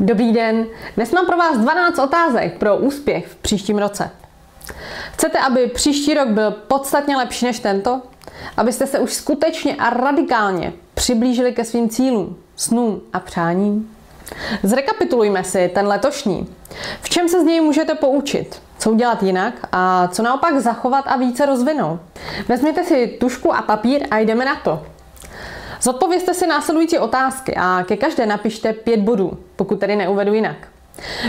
Dobrý den, dnes mám pro vás 12 otázek pro úspěch v příštím roce. Chcete, aby příští rok byl podstatně lepší než tento? Abyste se už skutečně a radikálně přiblížili ke svým cílům, snům a přáním? Zrekapitulujme si ten letošní. V čem se z něj můžete poučit? Co udělat jinak a co naopak zachovat a více rozvinout? Vezměte si tušku a papír a jdeme na to. Zodpovězte si následující otázky a ke každé napište pět bodů, pokud tedy neuvedu jinak.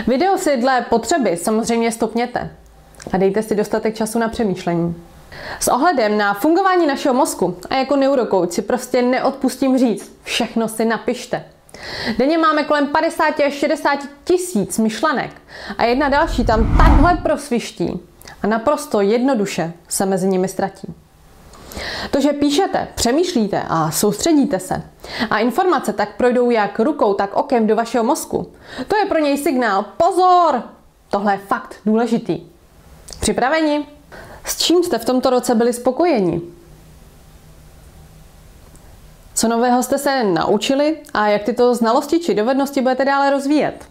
Video si dle potřeby samozřejmě stopněte a dejte si dostatek času na přemýšlení. S ohledem na fungování našeho mozku a jako neurokouč si prostě neodpustím říct, všechno si napište. Denně máme kolem 50 až 60 tisíc myšlenek a jedna další tam takhle prosviští a naprosto jednoduše se mezi nimi ztratí. To, že píšete, přemýšlíte a soustředíte se a informace tak projdou jak rukou, tak okem do vašeho mozku, to je pro něj signál pozor! Tohle je fakt důležitý. Připraveni? S čím jste v tomto roce byli spokojeni? Co nového jste se naučili a jak tyto znalosti či dovednosti budete dále rozvíjet?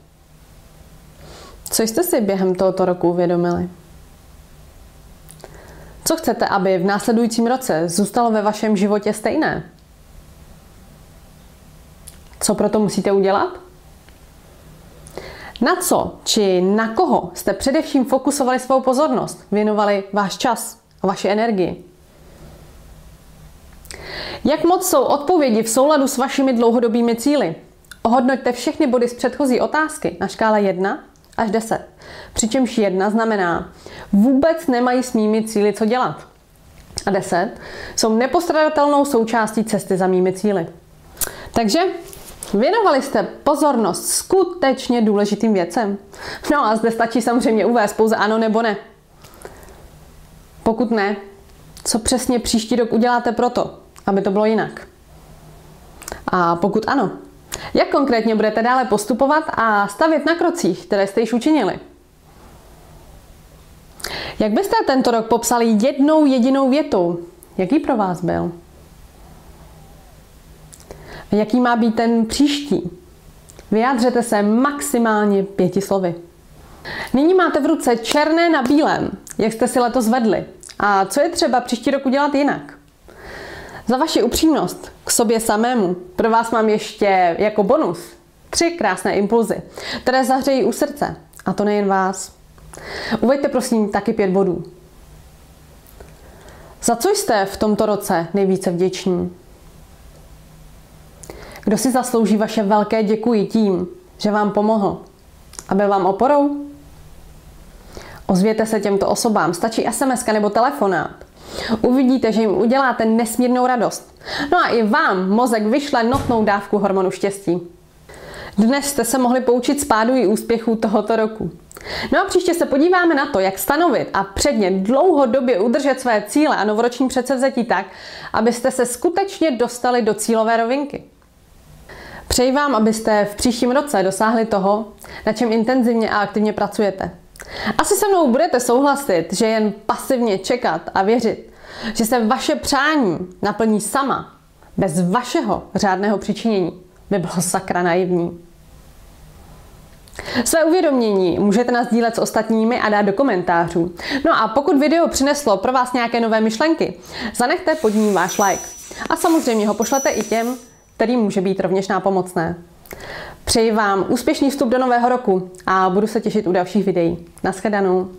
Co jste si během tohoto roku uvědomili? Co chcete, aby v následujícím roce zůstalo ve vašem životě stejné? Co proto musíte udělat? Na co či na koho jste především fokusovali svou pozornost, věnovali váš čas a vaši energii? Jak moc jsou odpovědi v souladu s vašimi dlouhodobými cíly? Ohodnoťte všechny body z předchozí otázky na škále 1 až 10. Přičemž 1 znamená, vůbec nemají s mými cíly co dělat. A 10 jsou nepostradatelnou součástí cesty za mými cíly. Takže Věnovali jste pozornost skutečně důležitým věcem? No a zde stačí samozřejmě uvést pouze ano nebo ne. Pokud ne, co přesně příští rok uděláte proto, aby to bylo jinak? A pokud ano, jak konkrétně budete dále postupovat a stavět na krocích, které jste již učinili? Jak byste tento rok popsali jednou jedinou větou? Jaký pro vás byl? Jaký má být ten příští? Vyjádřete se maximálně pěti slovy. Nyní máte v ruce černé na bílém, jak jste si letos vedli. A co je třeba příští rok udělat jinak? Za vaši upřímnost k sobě samému pro vás mám ještě jako bonus tři krásné impulzy, které zahřejí u srdce. A to nejen vás. Uveďte prosím taky pět bodů. Za co jste v tomto roce nejvíce vděční? Kdo si zaslouží vaše velké děkuji tím, že vám pomohl? Aby vám oporou? Ozvěte se těmto osobám, stačí SMS nebo telefonát. Uvidíte, že jim uděláte nesmírnou radost. No a i vám mozek vyšle notnou dávku hormonu štěstí. Dnes jste se mohli poučit z pádu i úspěchů tohoto roku. No a příště se podíváme na to, jak stanovit a předně dlouhodobě udržet své cíle a novoroční předsevzetí tak, abyste se skutečně dostali do cílové rovinky. Přeji vám, abyste v příštím roce dosáhli toho, na čem intenzivně a aktivně pracujete. Asi se mnou budete souhlasit, že jen pasivně čekat a věřit, že se vaše přání naplní sama, bez vašeho řádného přičinění, by bylo sakra naivní. Své uvědomění můžete nazdílet s ostatními a dát do komentářů. No a pokud video přineslo pro vás nějaké nové myšlenky, zanechte pod ním váš like. A samozřejmě ho pošlete i těm, kterým může být rovněž nápomocné. Přeji vám úspěšný vstup do nového roku a budu se těšit u dalších videí. Naschledanou.